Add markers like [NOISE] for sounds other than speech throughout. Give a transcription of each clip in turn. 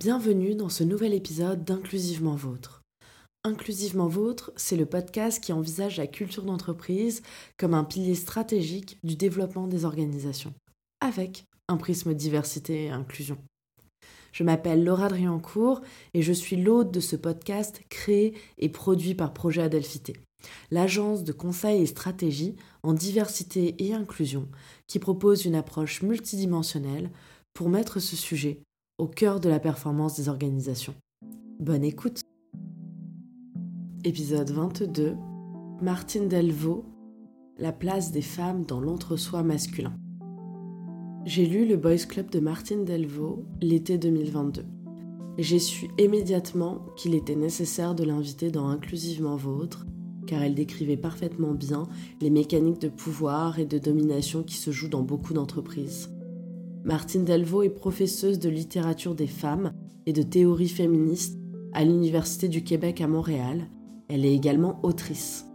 Bienvenue dans ce nouvel épisode d'Inclusivement Vôtre. Inclusivement Vôtre, c'est le podcast qui envisage la culture d'entreprise comme un pilier stratégique du développement des organisations, avec un prisme diversité et inclusion. Je m'appelle Laura Driancourt et je suis l'hôte de ce podcast créé et produit par Projet Adelphité, l'agence de conseil et stratégie en diversité et inclusion qui propose une approche multidimensionnelle pour mettre ce sujet au cœur de la performance des organisations. Bonne écoute Épisode 22 Martine Delvaux La place des femmes dans l'entre-soi masculin. J'ai lu le Boys Club de Martine Delvaux l'été 2022. J'ai su immédiatement qu'il était nécessaire de l'inviter dans Inclusivement Vôtre, car elle décrivait parfaitement bien les mécaniques de pouvoir et de domination qui se jouent dans beaucoup d'entreprises. Martine Delvaux est professeuse de littérature des femmes et de théorie féministe à l'Université du Québec à Montréal. Elle est également autrice.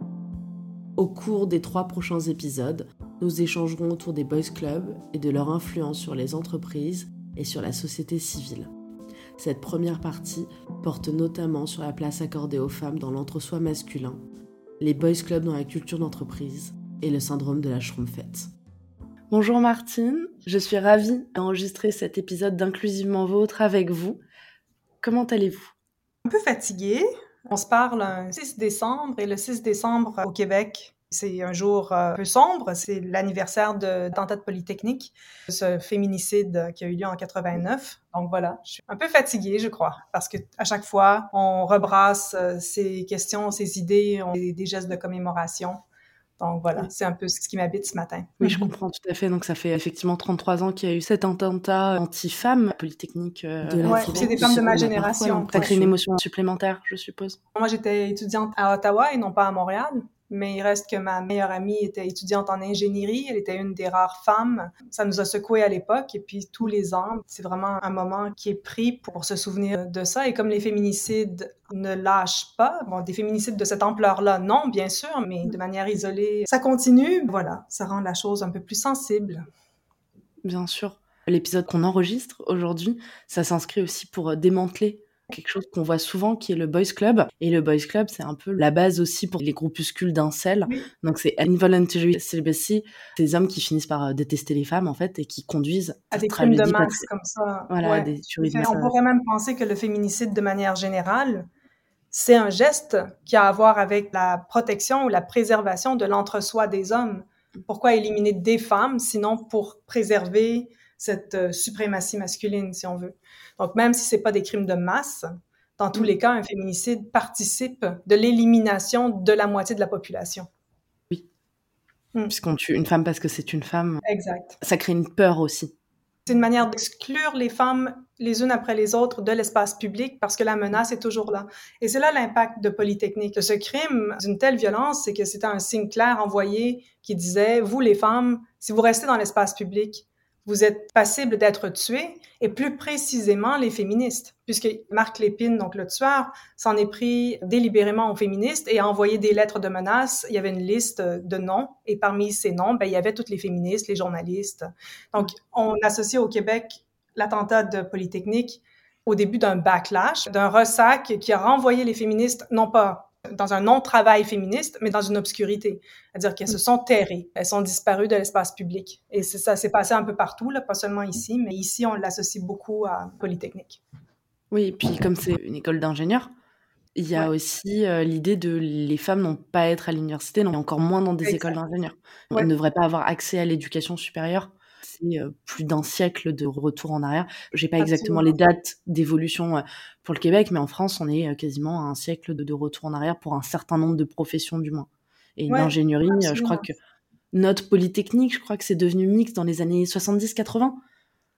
Au cours des trois prochains épisodes, nous échangerons autour des Boys Clubs et de leur influence sur les entreprises et sur la société civile. Cette première partie porte notamment sur la place accordée aux femmes dans l'entre-soi masculin, les Boys Clubs dans la culture d'entreprise et le syndrome de la Schrumpfette. Bonjour Martine, je suis ravie d'enregistrer cet épisode d'Inclusivement Vôtre avec vous. Comment allez-vous? Un peu fatiguée. On se parle le 6 décembre et le 6 décembre au Québec, c'est un jour euh, un peu sombre, c'est l'anniversaire de Tentate Polytechnique, ce féminicide qui a eu lieu en 89. Donc voilà, je suis un peu fatiguée, je crois, parce que à chaque fois, on rebrasse euh, ces questions, ces idées, on des gestes de commémoration. Donc voilà, c'est un peu ce qui m'habite ce matin. Oui, je comprends tout à fait. Donc ça fait effectivement 33 ans qu'il y a eu cet attentat anti-femme polytechnique euh, de la C'est des femmes de ma génération. Ça crée une émotion supplémentaire, je suppose. Moi, j'étais étudiante à Ottawa et non pas à Montréal mais il reste que ma meilleure amie était étudiante en ingénierie. Elle était une des rares femmes. Ça nous a secoué à l'époque. Et puis, tous les ans, c'est vraiment un moment qui est pris pour se souvenir de ça. Et comme les féminicides ne lâchent pas, bon, des féminicides de cette ampleur-là, non, bien sûr, mais de manière isolée, ça continue. Voilà, ça rend la chose un peu plus sensible. Bien sûr. L'épisode qu'on enregistre aujourd'hui, ça s'inscrit aussi pour démanteler quelque chose qu'on voit souvent qui est le Boys Club. Et le Boys Club, c'est un peu la base aussi pour les groupuscules d'incel. Donc c'est involuntary celibacy, des hommes qui finissent par euh, détester les femmes en fait et qui conduisent à des crimes de masse comme ça. Voilà, des tueries de masse. On pourrait même penser que le féminicide de manière générale, c'est un geste qui a à voir avec la protection ou la préservation de l'entre-soi des hommes. Pourquoi éliminer des femmes, sinon pour préserver cette euh, suprématie masculine, si on veut. Donc, même si c'est pas des crimes de masse, dans tous mm. les cas, un féminicide participe de l'élimination de la moitié de la population. Oui. Mm. Puisqu'on tue une femme parce que c'est une femme. Exact. Ça crée une peur aussi. C'est une manière d'exclure les femmes les unes après les autres de l'espace public parce que la menace est toujours là. Et c'est là l'impact de Polytechnique. Ce crime d'une telle violence, c'est que c'était un signe clair envoyé qui disait, vous les femmes, si vous restez dans l'espace public, vous êtes passible d'être tué, et plus précisément les féministes, puisque Marc Lépine, donc le tueur, s'en est pris délibérément aux féministes et a envoyé des lettres de menaces. Il y avait une liste de noms, et parmi ces noms, ben, il y avait toutes les féministes, les journalistes. Donc, on associe au Québec l'attentat de Polytechnique au début d'un backlash, d'un ressac qui a renvoyé les féministes, non pas dans un non-travail féministe, mais dans une obscurité. C'est-à-dire qu'elles se sont terrées, elles sont disparues de l'espace public. Et ça s'est passé un peu partout, là, pas seulement ici, mais ici, on l'associe beaucoup à Polytechnique. Oui, et puis comme c'est une école d'ingénieurs, il y a aussi euh, l'idée de les femmes n'ont pas à être à l'université, non, encore moins dans des écoles d'ingénieurs. Elles ne devraient pas avoir accès à l'éducation supérieure c'est plus d'un siècle de retour en arrière. J'ai pas exactement les dates d'évolution pour le Québec, mais en France, on est quasiment à un siècle de, retour en arrière pour un certain nombre de professions du moins. Et l'ingénierie, je crois que notre polytechnique, je crois que c'est devenu mixte dans les années 70-80.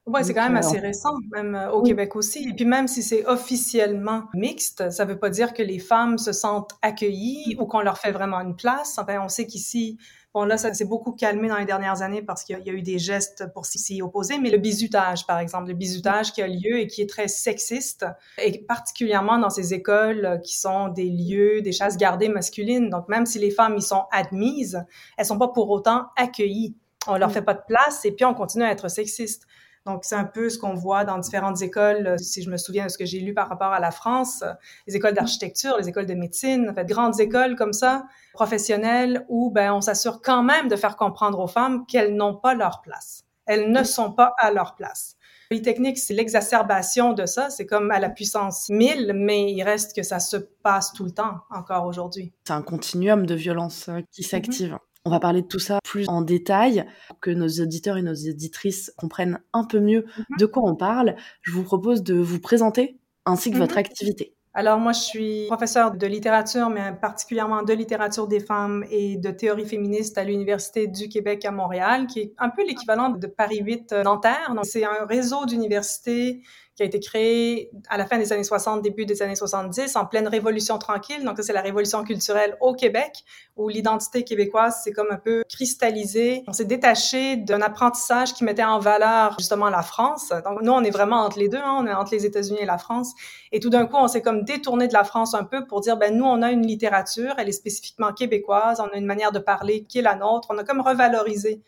Ouais, c'est quand même assez récent, même au Québec aussi. Et puis même si c'est officiellement mixte, ça veut pas dire que les femmes se sentent accueillies ou qu'on leur fait vraiment une place. Enfin, on sait qu'ici, Bon, là, ça s'est beaucoup calmé dans les dernières années parce qu'il y a eu des gestes pour s'y opposer, mais le bizutage, par exemple, le bizutage qui a lieu et qui est très sexiste, et particulièrement dans ces écoles qui sont des lieux, des chasses gardées masculines. Donc, même si les femmes y sont admises, elles sont pas pour autant accueillies. On leur fait pas de place et puis on continue à être sexiste. Donc, c'est un peu ce qu'on voit dans différentes écoles, si je me souviens de ce que j'ai lu par rapport à la France, les écoles d'architecture, les écoles de médecine, en fait, grandes écoles comme ça, professionnelles, où ben, on s'assure quand même de faire comprendre aux femmes qu'elles n'ont pas leur place. Elles ne sont pas à leur place. Polytechnique, c'est l'exacerbation de ça. C'est comme à la puissance 1000, mais il reste que ça se passe tout le temps encore aujourd'hui. C'est un continuum de violence euh, qui s'active. On va parler de tout ça plus en détail pour que nos auditeurs et nos auditrices comprennent un peu mieux mhm. de quoi on parle. Je vous propose de vous présenter ainsi que votre mhm. activité. Alors moi, je suis professeure de littérature, mais particulièrement de littérature des femmes et de théorie féministe à l'Université du Québec à Montréal, qui est un peu l'équivalent de Paris 8 euh, Nanterre. C'est un réseau d'universités qui a été créé à la fin des années 60, début des années 70, en pleine révolution tranquille. Donc, c'est la révolution culturelle au Québec, où l'identité québécoise s'est comme un peu cristallisée. On s'est détaché d'un apprentissage qui mettait en valeur justement la France. Donc, nous, on est vraiment entre les deux, hein, on est entre les États-Unis et la France. Et tout d'un coup, on s'est comme détourné de la France un peu pour dire, ben nous, on a une littérature, elle est spécifiquement québécoise, on a une manière de parler qui est la nôtre. On a comme revalorisé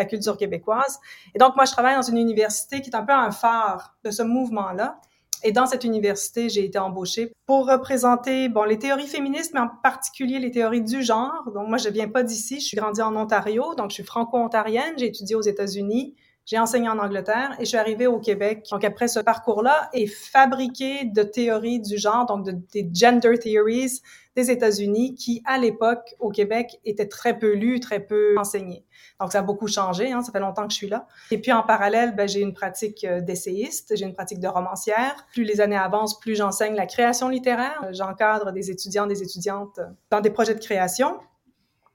la culture québécoise. Et donc, moi, je travaille dans une université qui est un peu un phare de ce mouvement-là. Et dans cette université, j'ai été embauchée pour représenter bon les théories féministes, mais en particulier les théories du genre. Donc moi, je viens pas d'ici, je suis grandie en Ontario, donc je suis franco-ontarienne. J'ai étudié aux États-Unis, j'ai enseigné en Angleterre et je suis arrivée au Québec. Donc après ce parcours-là, et fabriqué de théories du genre, donc de, des gender theories des États-Unis, qui à l'époque au Québec étaient très peu lues, très peu enseignées. Donc, ça a beaucoup changé. Hein, ça fait longtemps que je suis là. Et puis, en parallèle, ben, j'ai une pratique euh, d'essayiste, j'ai une pratique de romancière. Plus les années avancent, plus j'enseigne la création littéraire. J'encadre des étudiants, des étudiantes dans des projets de création.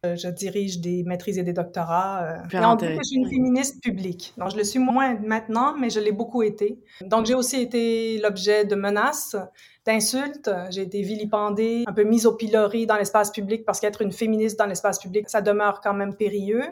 Euh, je dirige des maîtrises et des doctorats. Euh, et en plus, je suis une féministe publique. Donc, je le suis moins maintenant, mais je l'ai beaucoup été. Donc, j'ai aussi été l'objet de menaces, d'insultes. J'ai été vilipendée, un peu mise au pilori dans l'espace public parce qu'être une féministe dans l'espace public, ça demeure quand même périlleux.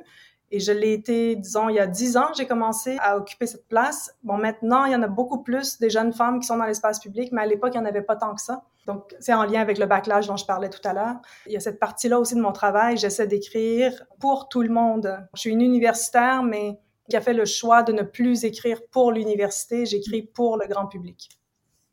Et je l'ai été, disons, il y a dix ans, j'ai commencé à occuper cette place. Bon, maintenant, il y en a beaucoup plus des jeunes femmes qui sont dans l'espace public, mais à l'époque, il n'y en avait pas tant que ça. Donc, c'est en lien avec le backlash dont je parlais tout à l'heure. Il y a cette partie-là aussi de mon travail. J'essaie d'écrire pour tout le monde. Je suis une universitaire, mais qui a fait le choix de ne plus écrire pour l'université. J'écris pour le grand public.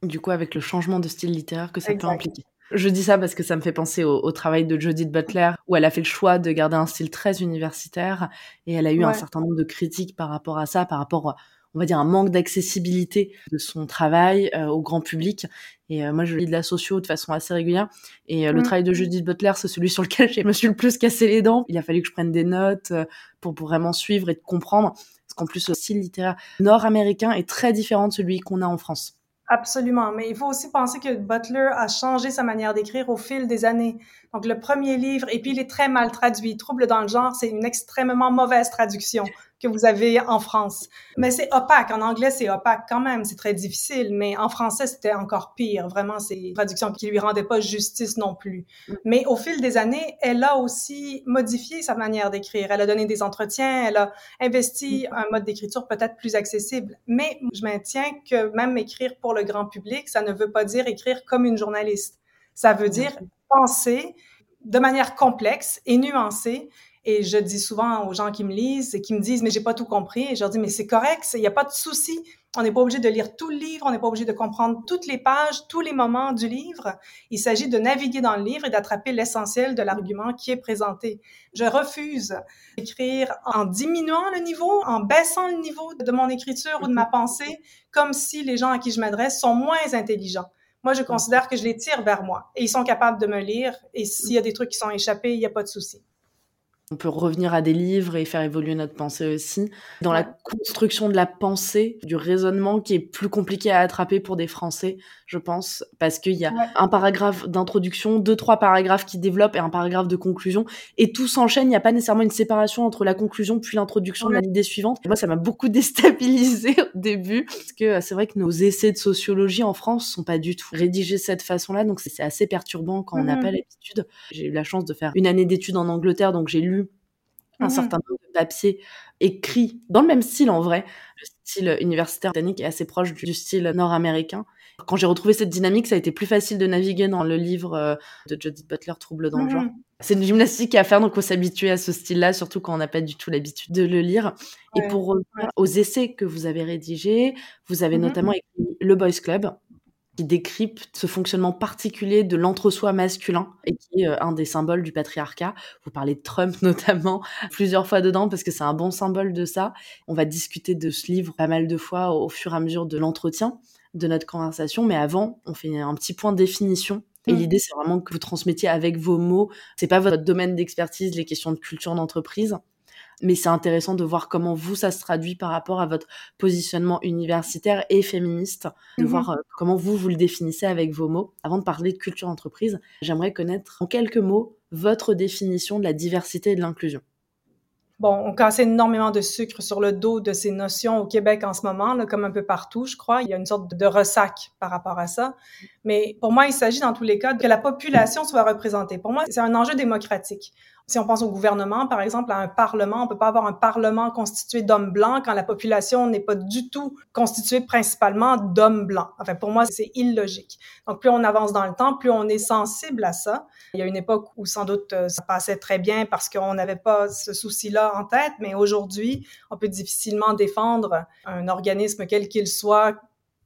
Du coup, avec le changement de style littéraire que ça peut impliquer. Je dis ça parce que ça me fait penser au, travail de Judith Butler, où elle a fait le choix de garder un style très universitaire, et elle a eu un certain nombre de critiques par rapport à ça, par rapport, on va dire, un manque d'accessibilité de son travail euh, au grand public. Et euh, moi, je lis de la socio de façon assez régulière, et euh, le mmh. travail de Judith Butler, c'est celui sur lequel [LAUGHS] je me suis le plus cassé les dents. Il a fallu que je prenne des notes pour, pour vraiment suivre et comprendre, parce qu'en plus, le style littéraire nord-américain est très différent de celui qu'on a en France. Absolument, mais il faut aussi penser que Butler a changé sa manière d'écrire au fil des années. Donc le premier livre, et puis il est très mal traduit. Trouble dans le genre, c'est une extrêmement mauvaise traduction que vous avez en France. Mais c'est opaque. En anglais, c'est opaque quand même. C'est très difficile. Mais en français, c'était encore pire. Vraiment, c'est une traduction qui lui rendait pas justice non plus. Mais au fil des années, elle a aussi modifié sa manière d'écrire. Elle a donné des entretiens. Elle a investi un mode d'écriture peut-être plus accessible. Mais je maintiens que même écrire pour le grand public, ça ne veut pas dire écrire comme une journaliste. Ça veut dire penser de manière complexe et nuancée et je dis souvent aux gens qui me lisent et qui me disent, mais j'ai pas tout compris. Et je leur dis, mais c'est correct, il n'y a pas de souci. On n'est pas obligé de lire tout le livre, on n'est pas obligé de comprendre toutes les pages, tous les moments du livre. Il s'agit de naviguer dans le livre et d'attraper l'essentiel de l'argument qui est présenté. Je refuse d'écrire en diminuant le niveau, en baissant le niveau de mon écriture ou de ma pensée, comme si les gens à qui je m'adresse sont moins intelligents. Moi, je considère que je les tire vers moi et ils sont capables de me lire. Et s'il y a des trucs qui sont échappés, il n'y a pas de souci. On peut revenir à des livres et faire évoluer notre pensée aussi. Dans la construction de la pensée, du raisonnement qui est plus compliqué à attraper pour des Français, je pense, parce qu'il y a un paragraphe d'introduction, deux, trois paragraphes qui développent et un paragraphe de conclusion, et tout s'enchaîne. Il n'y a pas nécessairement une séparation entre la conclusion puis l'introduction de l'idée suivante. moi, ça m'a beaucoup [LAUGHS] déstabilisé au début, parce que c'est vrai que nos essais de sociologie en France sont pas du tout rédigés de cette façon-là, donc c'est assez perturbant quand on n'a pas l'habitude. J'ai eu la chance de faire une année d'études en Angleterre, donc j'ai lu un mmh certain nombre de papiers écrits dans le même style en vrai. Le style universitaire britannique est assez proche du style nord-américain. Quand j'ai retrouvé cette dynamique, ça a été plus facile de naviguer dans le livre euh, de Judith Butler, Trouble dans le genre. Mmh C'est une gymnastique à faire, donc faut s'habituer à ce style-là, surtout quand on n'a pas du tout l'habitude de le lire. et pour revenir aux essais que vous avez rédigés, vous avez mmh notamment écrit Le Boys Club, qui décrypte ce fonctionnement particulier de l'entre-soi masculin et qui est euh, un des symboles du patriarcat. Vous parlez de Trump [LAUGHS] notamment plusieurs fois dedans parce que c'est un bon symbole de ça. On va discuter de ce livre pas mal de fois au fur et à mesure de l'entretien de notre conversation, mais avant, on fait un petit point de définition et mmh. l'idée, c'est vraiment que vous transmettiez avec vos mots. C'est pas votre domaine d'expertise, les questions de culture d'entreprise mais c'est intéressant de voir comment vous, ça se traduit par rapport à votre positionnement universitaire et féministe, de mmh voir euh, comment vous, vous le définissez avec vos mots. Avant de parler de culture d'entreprise, j'aimerais connaître en quelques mots votre définition de la diversité et de l'inclusion. Bon, on casse énormément de sucre sur le dos de ces notions au Québec en ce moment, là, comme un peu partout, je crois. Il y a une sorte de ressac par rapport à ça. Mais pour moi, il s'agit dans tous les cas que la population soit représentée. Pour moi, c'est un enjeu démocratique. Si on pense au gouvernement, par exemple, à un parlement, on peut pas avoir un parlement constitué d'hommes blancs quand la population n'est pas du tout constituée principalement d'hommes blancs. Enfin, pour moi, c'est illogique. Donc, plus on avance dans le temps, plus on est sensible à ça. Il y a une époque où sans doute euh, ça passait très bien parce qu'on n'avait pas ce souci-là en tête, mais aujourd'hui, on peut difficilement défendre un organisme quel qu'il soit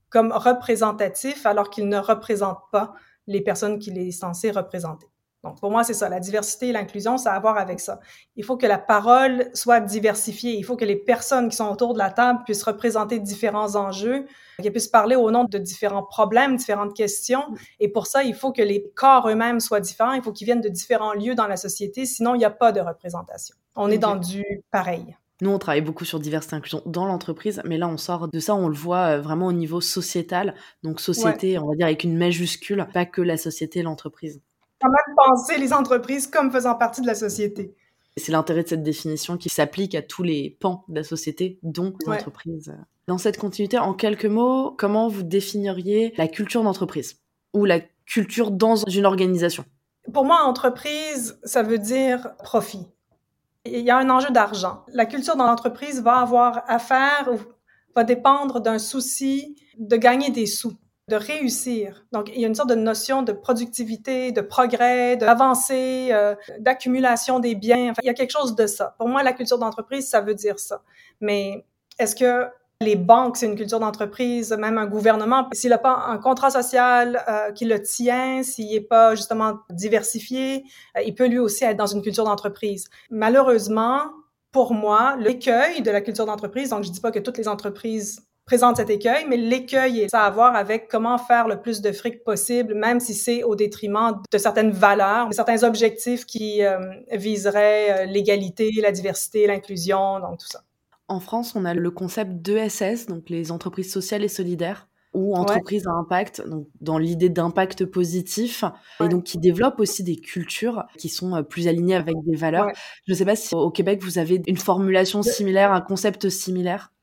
comme représentatif alors qu'il ne représente pas les personnes qu'il est censé représenter. Donc, pour moi, c'est ça. La diversité et l'inclusion, ça a à voir avec ça. Il faut que la parole soit diversifiée. Il faut que les personnes qui sont autour de la table puissent représenter différents enjeux, qu'elles puissent parler au nom de différents problèmes, différentes questions. Et pour ça, il faut que les corps eux-mêmes soient différents. Il faut qu'ils viennent de différents lieux dans la société. Sinon, il n'y a pas de représentation. On est dans du pareil. Nous, on travaille beaucoup sur diversité et inclusion dans l'entreprise, mais là, on sort de ça, on le voit euh, vraiment au niveau sociétal. Donc, société, on va dire avec une majuscule, pas que la société et l'entreprise quand même penser les entreprises comme faisant partie de la société. C'est l'intérêt de cette définition qui s'applique à tous les pans de la société, dont l'entreprise. Dans cette continuité, en quelques mots, comment vous définiriez la culture d'entreprise ou la culture dans une organisation? Pour moi, entreprise, ça veut dire profit. Il y a un enjeu d'argent. La culture dans l'entreprise va avoir affaire, va dépendre d'un souci de gagner des sous de réussir. Donc, il y a une sorte de notion de productivité, de progrès, d'avancée, euh, d'accumulation des biens. Enfin, il y a quelque chose de ça. Pour moi, la culture d'entreprise, ça veut dire ça. Mais est-ce que les banques, c'est une culture d'entreprise, même un gouvernement, s'il n'a pas un contrat social euh, qui le tient, s'il n'est pas justement diversifié, euh, il peut lui aussi être dans une culture d'entreprise. Malheureusement, pour moi, l'écueil de la culture d'entreprise, donc je dis pas que toutes les entreprises présente cet écueil, mais l'écueil, ça a à voir avec comment faire le plus de fric possible, même si c'est au détriment de certaines valeurs, de certains objectifs qui euh, viseraient euh, l'égalité, la diversité, l'inclusion, donc tout ça. En France, on a le concept d'ESS, donc les entreprises sociales et solidaires ou entreprises à impact, donc dans l'idée d'impact positif, et donc qui développent aussi des cultures qui sont euh, plus alignées avec des valeurs. Je ne sais pas si au Québec vous avez une formulation similaire, un concept similaire?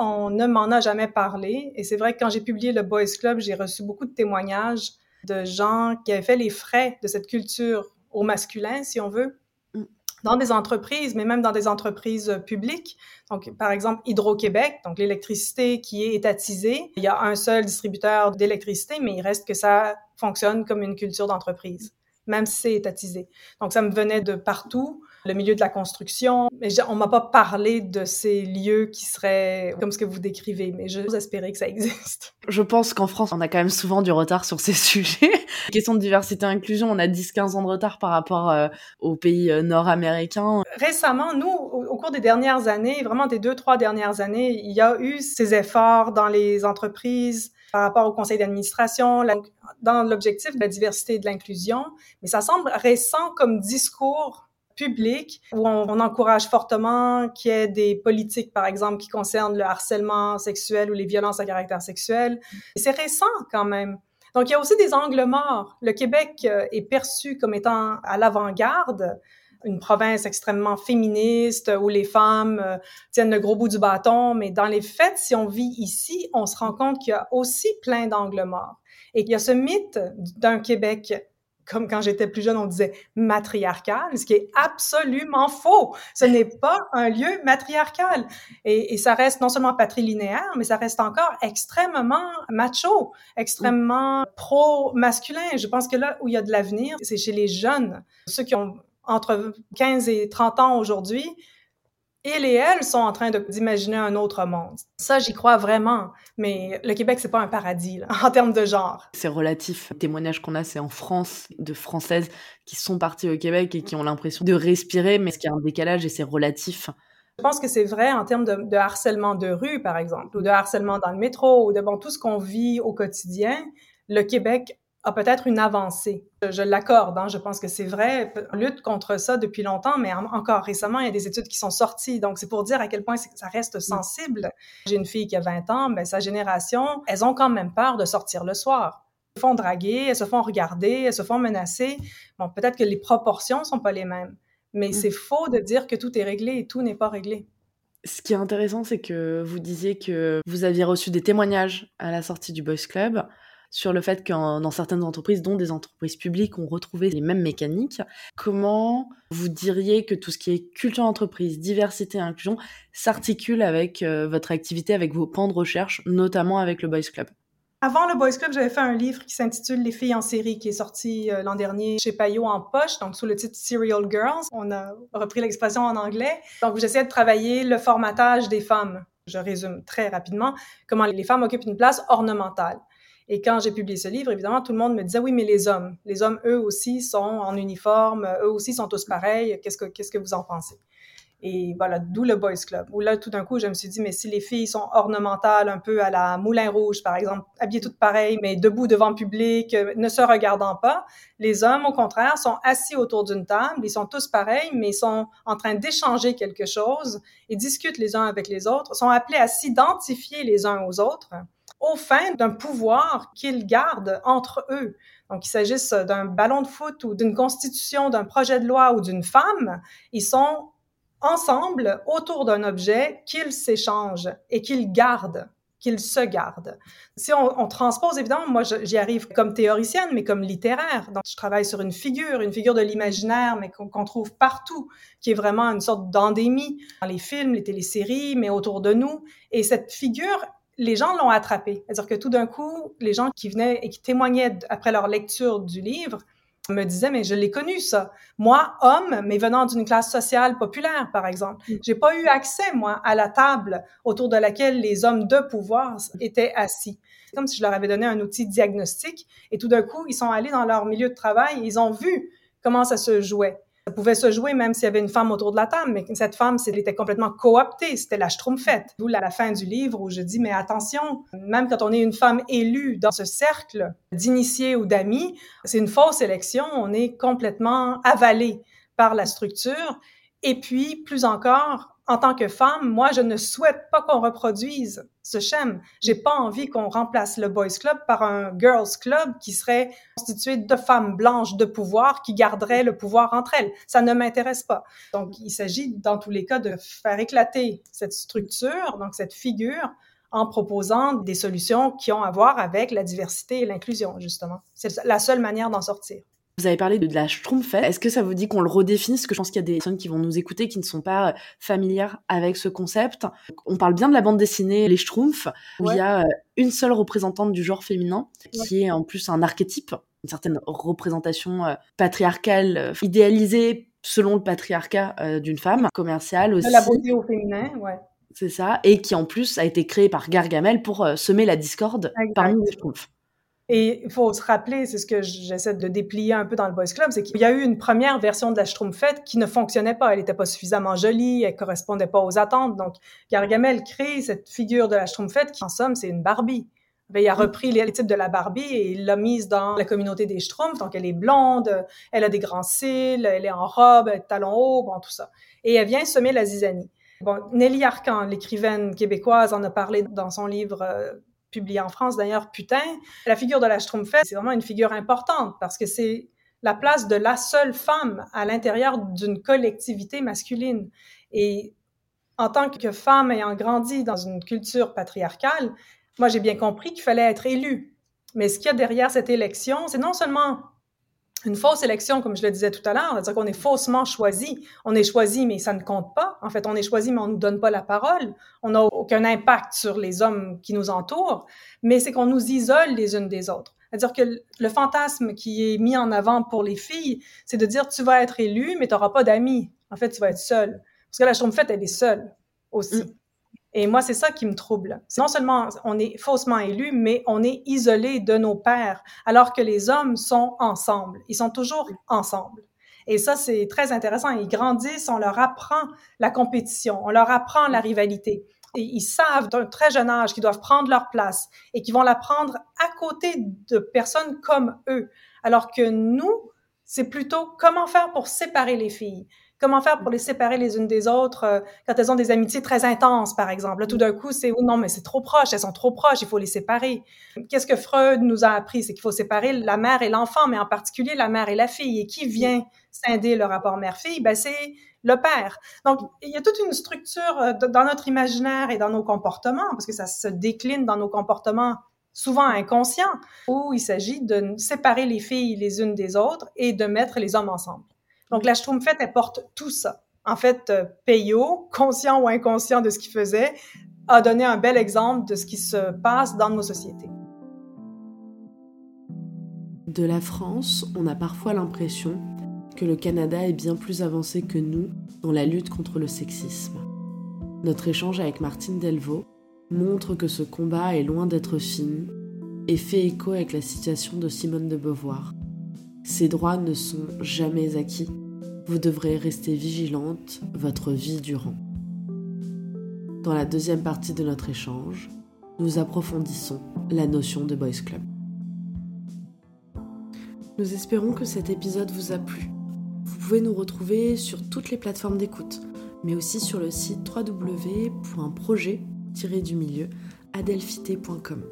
On ne m'en a jamais parlé. Et c'est vrai que quand j'ai publié le Boys Club, j'ai reçu beaucoup de témoignages de gens qui avaient fait les frais de cette culture au masculin, si on veut, mm. dans des entreprises, mais même dans des entreprises publiques. Donc, par exemple, Hydro-Québec, donc l'électricité qui est étatisée. Il y a un seul distributeur d'électricité, mais il reste que ça fonctionne comme une culture d'entreprise, même si c'est étatisé. Donc, ça me venait de partout le milieu de la construction. Mais on m'a pas parlé de ces lieux qui seraient comme ce que vous décrivez, mais je espérer que ça existe. [LAUGHS] Je pense qu'en France, on a quand même souvent du retard sur ces [LAUGHS] sujets. Question de diversité et inclusion, on a 10-15 ans de retard par rapport euh, aux pays euh, nord-américains. Récemment, nous, au, cours des dernières années, vraiment des deux, trois dernières années, il y a eu ces efforts dans les entreprises par rapport au conseil d'administration, dans l'objectif de la diversité et de l'inclusion. Mais ça semble récent comme discours public où on, encourage fortement qu'il y ait des politiques, par exemple, qui concernent le harcèlement sexuel ou les violences à caractère sexuel. C'est récent quand même. Donc, il y a aussi des angles morts. Le Québec euh, est perçu comme étant à l'avant-garde, une province extrêmement féministe où les femmes euh, tiennent le gros bout du bâton, mais dans les faits, si on vit ici, on se rend compte qu'il y a aussi plein d'angles morts. Et qu'il y a ce mythe d'un Québec comme quand j'étais plus jeune, on disait matriarcal, ce qui est absolument faux. Ce n'est pas un lieu matriarcal. Et, et, ça reste non seulement patrilinéaire, mais ça reste encore extrêmement macho, extrêmement pro-masculin. Je pense que là où il y a de l'avenir, c'est chez les jeunes, ceux qui ont entre 15 et 30 ans aujourd'hui, ils et elles sont en train d'imaginer un autre monde. Ça, j'y crois vraiment. Mais le Québec, c'est pas un paradis [LAUGHS] en termes de genre. C'est relatif. Le témoignage qu'on a, c'est en France, de Françaises qui sont parties au Québec et qui ont l'impression de respirer, mais ce qui a un décalage et c'est relatif. Je pense que c'est vrai en termes de, de, harcèlement de rue, par exemple, ou de harcèlement dans le métro, ou de bon, tout ce qu'on vit au quotidien. Le Québec a peut-être une avancée. Je, l'accorde, hein, je pense que c'est vrai. On lutte contre ça depuis longtemps, mais encore récemment, il y a des études qui sont sorties. Donc, c'est pour dire à quel point ça reste mm. sensible. J'ai une fille qui a 20 ans, mais sa génération, elles ont quand même peur de sortir le soir. Elles se font draguer, elles se font regarder, elles se font menacer. Bon, peut-être que les proportions sont pas les mêmes, mais mm. c'est faux de dire que tout est réglé et tout n'est pas réglé. Ce qui est intéressant, c'est que vous disiez que vous aviez reçu des témoignages à la sortie du Boys Club sur le fait que dans certaines entreprises, dont des entreprises publiques, ont retrouvé les mêmes mécaniques. Comment vous diriez que tout ce qui est culture d'entreprise, diversité inclusion s'articule avec euh, votre activité, avec vos pans de recherche, notamment avec le Boys Club? Avant le Boys Club, j'avais fait un livre qui s'intitule Les filles en série, qui est sorti euh, l'an dernier chez Payot en poche, donc sous le titre Serial Girls. On a repris l'expression en anglais. Donc, j'essayais de travailler le formatage des femmes. Je résume très rapidement comment les femmes occupent une place ornementale. Et quand j'ai publié ce livre, évidemment, tout le monde me disait oui, mais les hommes, les hommes, eux aussi sont en uniforme, eux aussi sont tous pareils. Qu'est-ce que qu'est-ce que vous en pensez? Et voilà, d'où le Boys Club. Où là, tout d'un coup, je me suis dit, mais si les filles sont ornementales, un peu à la Moulin Rouge, par exemple, habillées toutes pareilles, mais debout devant le public, ne se regardant pas, les hommes, au contraire, sont assis autour d'une table, ils sont tous pareils, mais ils sont en train d'échanger quelque chose et discutent les uns avec les autres, sont appelés à s'identifier les uns aux autres au fin d'un pouvoir qu'ils gardent entre eux. Donc, qu'il s'agisse d'un ballon de foot ou d'une constitution, d'un projet de loi ou d'une femme, ils sont ensemble autour d'un objet qu'ils s'échangent et qu'ils gardent qu'ils se gardent. Si on, transpose, évidemment, moi j'y arrive comme théoricienne, mais comme littéraire. Donc, je travaille sur une figure, une figure de l'imaginaire, mais qu'on trouve partout, qui est vraiment une sorte d'endémie dans les films, les téléséries, mais autour de nous. Et cette figure, les gens l'ont attrapé. C'est-à-dire que tout d'un coup, les gens qui venaient et qui témoignaient après leur lecture du livre me disaient, mais je l'ai connu ça. Moi, homme, mais venant d'une classe sociale populaire, par exemple, mm. j'ai pas eu accès, moi, à la table autour de laquelle les hommes de pouvoir étaient assis. C'est comme si je leur avais donné un outil diagnostique et tout d'un coup, ils sont allés dans leur milieu de travail et ils ont vu comment ça se jouait. Ça pouvait se jouer même s'il y avait une femme autour de la table, mais cette femme, elle était complètement cooptée, c'était la schtroumpfette. D'où la fin du livre où je dis, mais attention, même quand on est une femme élue dans ce cercle d'initiés ou d'amis, c'est une fausse élection, on est complètement avalé par la structure. Et puis, plus encore, en tant que femme, moi, je ne souhaite pas qu'on reproduise ce schéma. J'ai pas envie qu'on remplace le Boys Club par un Girls Club qui serait constitué de femmes blanches de pouvoir qui garderaient le pouvoir entre elles. Ça ne m'intéresse pas. Donc, il s'agit dans tous les cas de faire éclater cette structure, donc cette figure, en proposant des solutions qui ont à voir avec la diversité et l'inclusion, justement. C'est la seule manière d'en sortir. Vous avez parlé de, la Schtroumpfette. Est-ce que ça vous dit qu'on le redéfinisse? Parce que je pense qu'il y a des personnes qui vont nous écouter qui ne sont pas euh, familières avec ce concept. On parle bien de la bande dessinée Les Schtroumpfs, où il y a euh, une seule représentante du genre féminin, qui est en plus un archétype, une certaine représentation euh, patriarcale, idéalisée selon le patriarcat d'une femme, commerciale aussi. La beauté au féminin, ouais. C'est ça, et qui en plus a été créée par Gargamel pour semer la discorde parmi les Schtroumpfs. Et il faut se rappeler, c'est ce que j'essaie de déplier un peu dans le Boys Club, c'est qu'il y a eu une première version de la Schtroumpfette qui ne fonctionnait pas. Elle n'était pas suffisamment jolie, elle correspondait pas aux attentes. Donc, Gargamel crée cette figure de la Schtroumpfette qui, en somme, c'est une Barbie. Ben, il a repris les types de la Barbie et il l'a mise dans la communauté des Schtroumpfs. Donc, elle est blonde, elle a des grands cils, elle est en robe, talons hauts, bon, tout ça. Et elle vient semer la zizanie. Bon, Nelly Arcan, l'écrivaine québécoise, en a parlé dans son livre euh, publié en France d'ailleurs, Putain, la figure de la Schtroumpfette, c'est vraiment une figure importante parce que c'est la place de la seule femme à l'intérieur d'une collectivité masculine. Et en tant que femme ayant grandi dans une culture patriarcale, moi j'ai bien compris qu'il fallait être élue. Mais ce qu'il y a derrière cette élection, c'est non seulement une fausse élection, comme je le disais tout à l'heure, c'est-à-dire qu'on est faussement choisi. On est choisi, mais ça ne compte pas. En fait, on est choisi, mais on ne nous donne pas la parole. On n'a aucun impact sur les hommes qui nous entourent, mais c'est qu'on nous isole les unes des autres. C'est-à-dire que le fantasme qui est mis en avant pour les filles, c'est de dire tu vas être élu, mais tu n'auras pas d'amis. En fait, tu vas être seule. Parce que la Schtroumpfette, elle est seule aussi. Mm. Et moi, c'est ça qui me trouble. Non seulement on est faussement élu, mais on est isolé de nos pères, alors que les hommes sont ensemble. Ils sont toujours ensemble. Et ça, c'est très intéressant. Ils grandissent, on leur apprend la compétition, on leur apprend la rivalité. Et ils savent d'un très jeune âge qu'ils doivent prendre leur place et qu'ils vont la prendre à côté de personnes comme eux. Alors que nous, c'est plutôt comment faire pour séparer les filles. Comment faire pour les séparer les unes des autres euh, quand elles ont des amitiés très intenses, par exemple? Là, tout d'un coup, c'est, oh non, mais c'est trop proche, elles sont trop proches, il faut les séparer. Qu'est-ce que Freud nous a appris? C'est qu'il faut séparer la mère et l'enfant, mais en particulier la mère et la fille. Et qui vient scinder le rapport mère-fille? Ben, c'est le père. Donc, il y a toute une structure euh, dans notre imaginaire et dans nos comportements, parce que ça se décline dans nos comportements souvent inconscients, où il s'agit de séparer les filles les unes des autres et de mettre les hommes ensemble. Donc, la Schtroumpfette, elle porte tout ça. En fait, euh, Peyo, conscient ou inconscient de ce qu'il faisait, a donné un bel exemple de ce qui se passe dans nos sociétés. De la France, on a parfois l'impression que le Canada est bien plus avancé que nous dans la lutte contre le sexisme. Notre échange avec Martine Delvaux montre que ce combat est loin d'être fini et fait écho avec la situation de Simone de Beauvoir, ces droits ne sont jamais acquis. Vous devrez rester vigilante votre vie durant. Dans la deuxième partie de notre échange, nous approfondissons la notion de Boys Club. Nous espérons que cet épisode vous a plu. Vous pouvez nous retrouver sur toutes les plateformes d'écoute, mais aussi sur le site www.projet-du-milieu adelphité.com,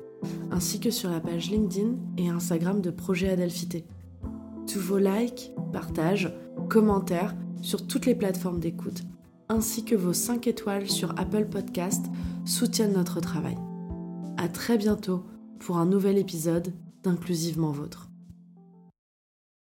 ainsi que sur la page LinkedIn et Instagram de Projet Adelphité tous vos likes, partages, commentaires sur toutes les plateformes d'écoute, ainsi que vos 5 étoiles sur Apple Podcast soutiennent notre travail. À très bientôt pour un nouvel épisode d'Inclusivement Vôtre.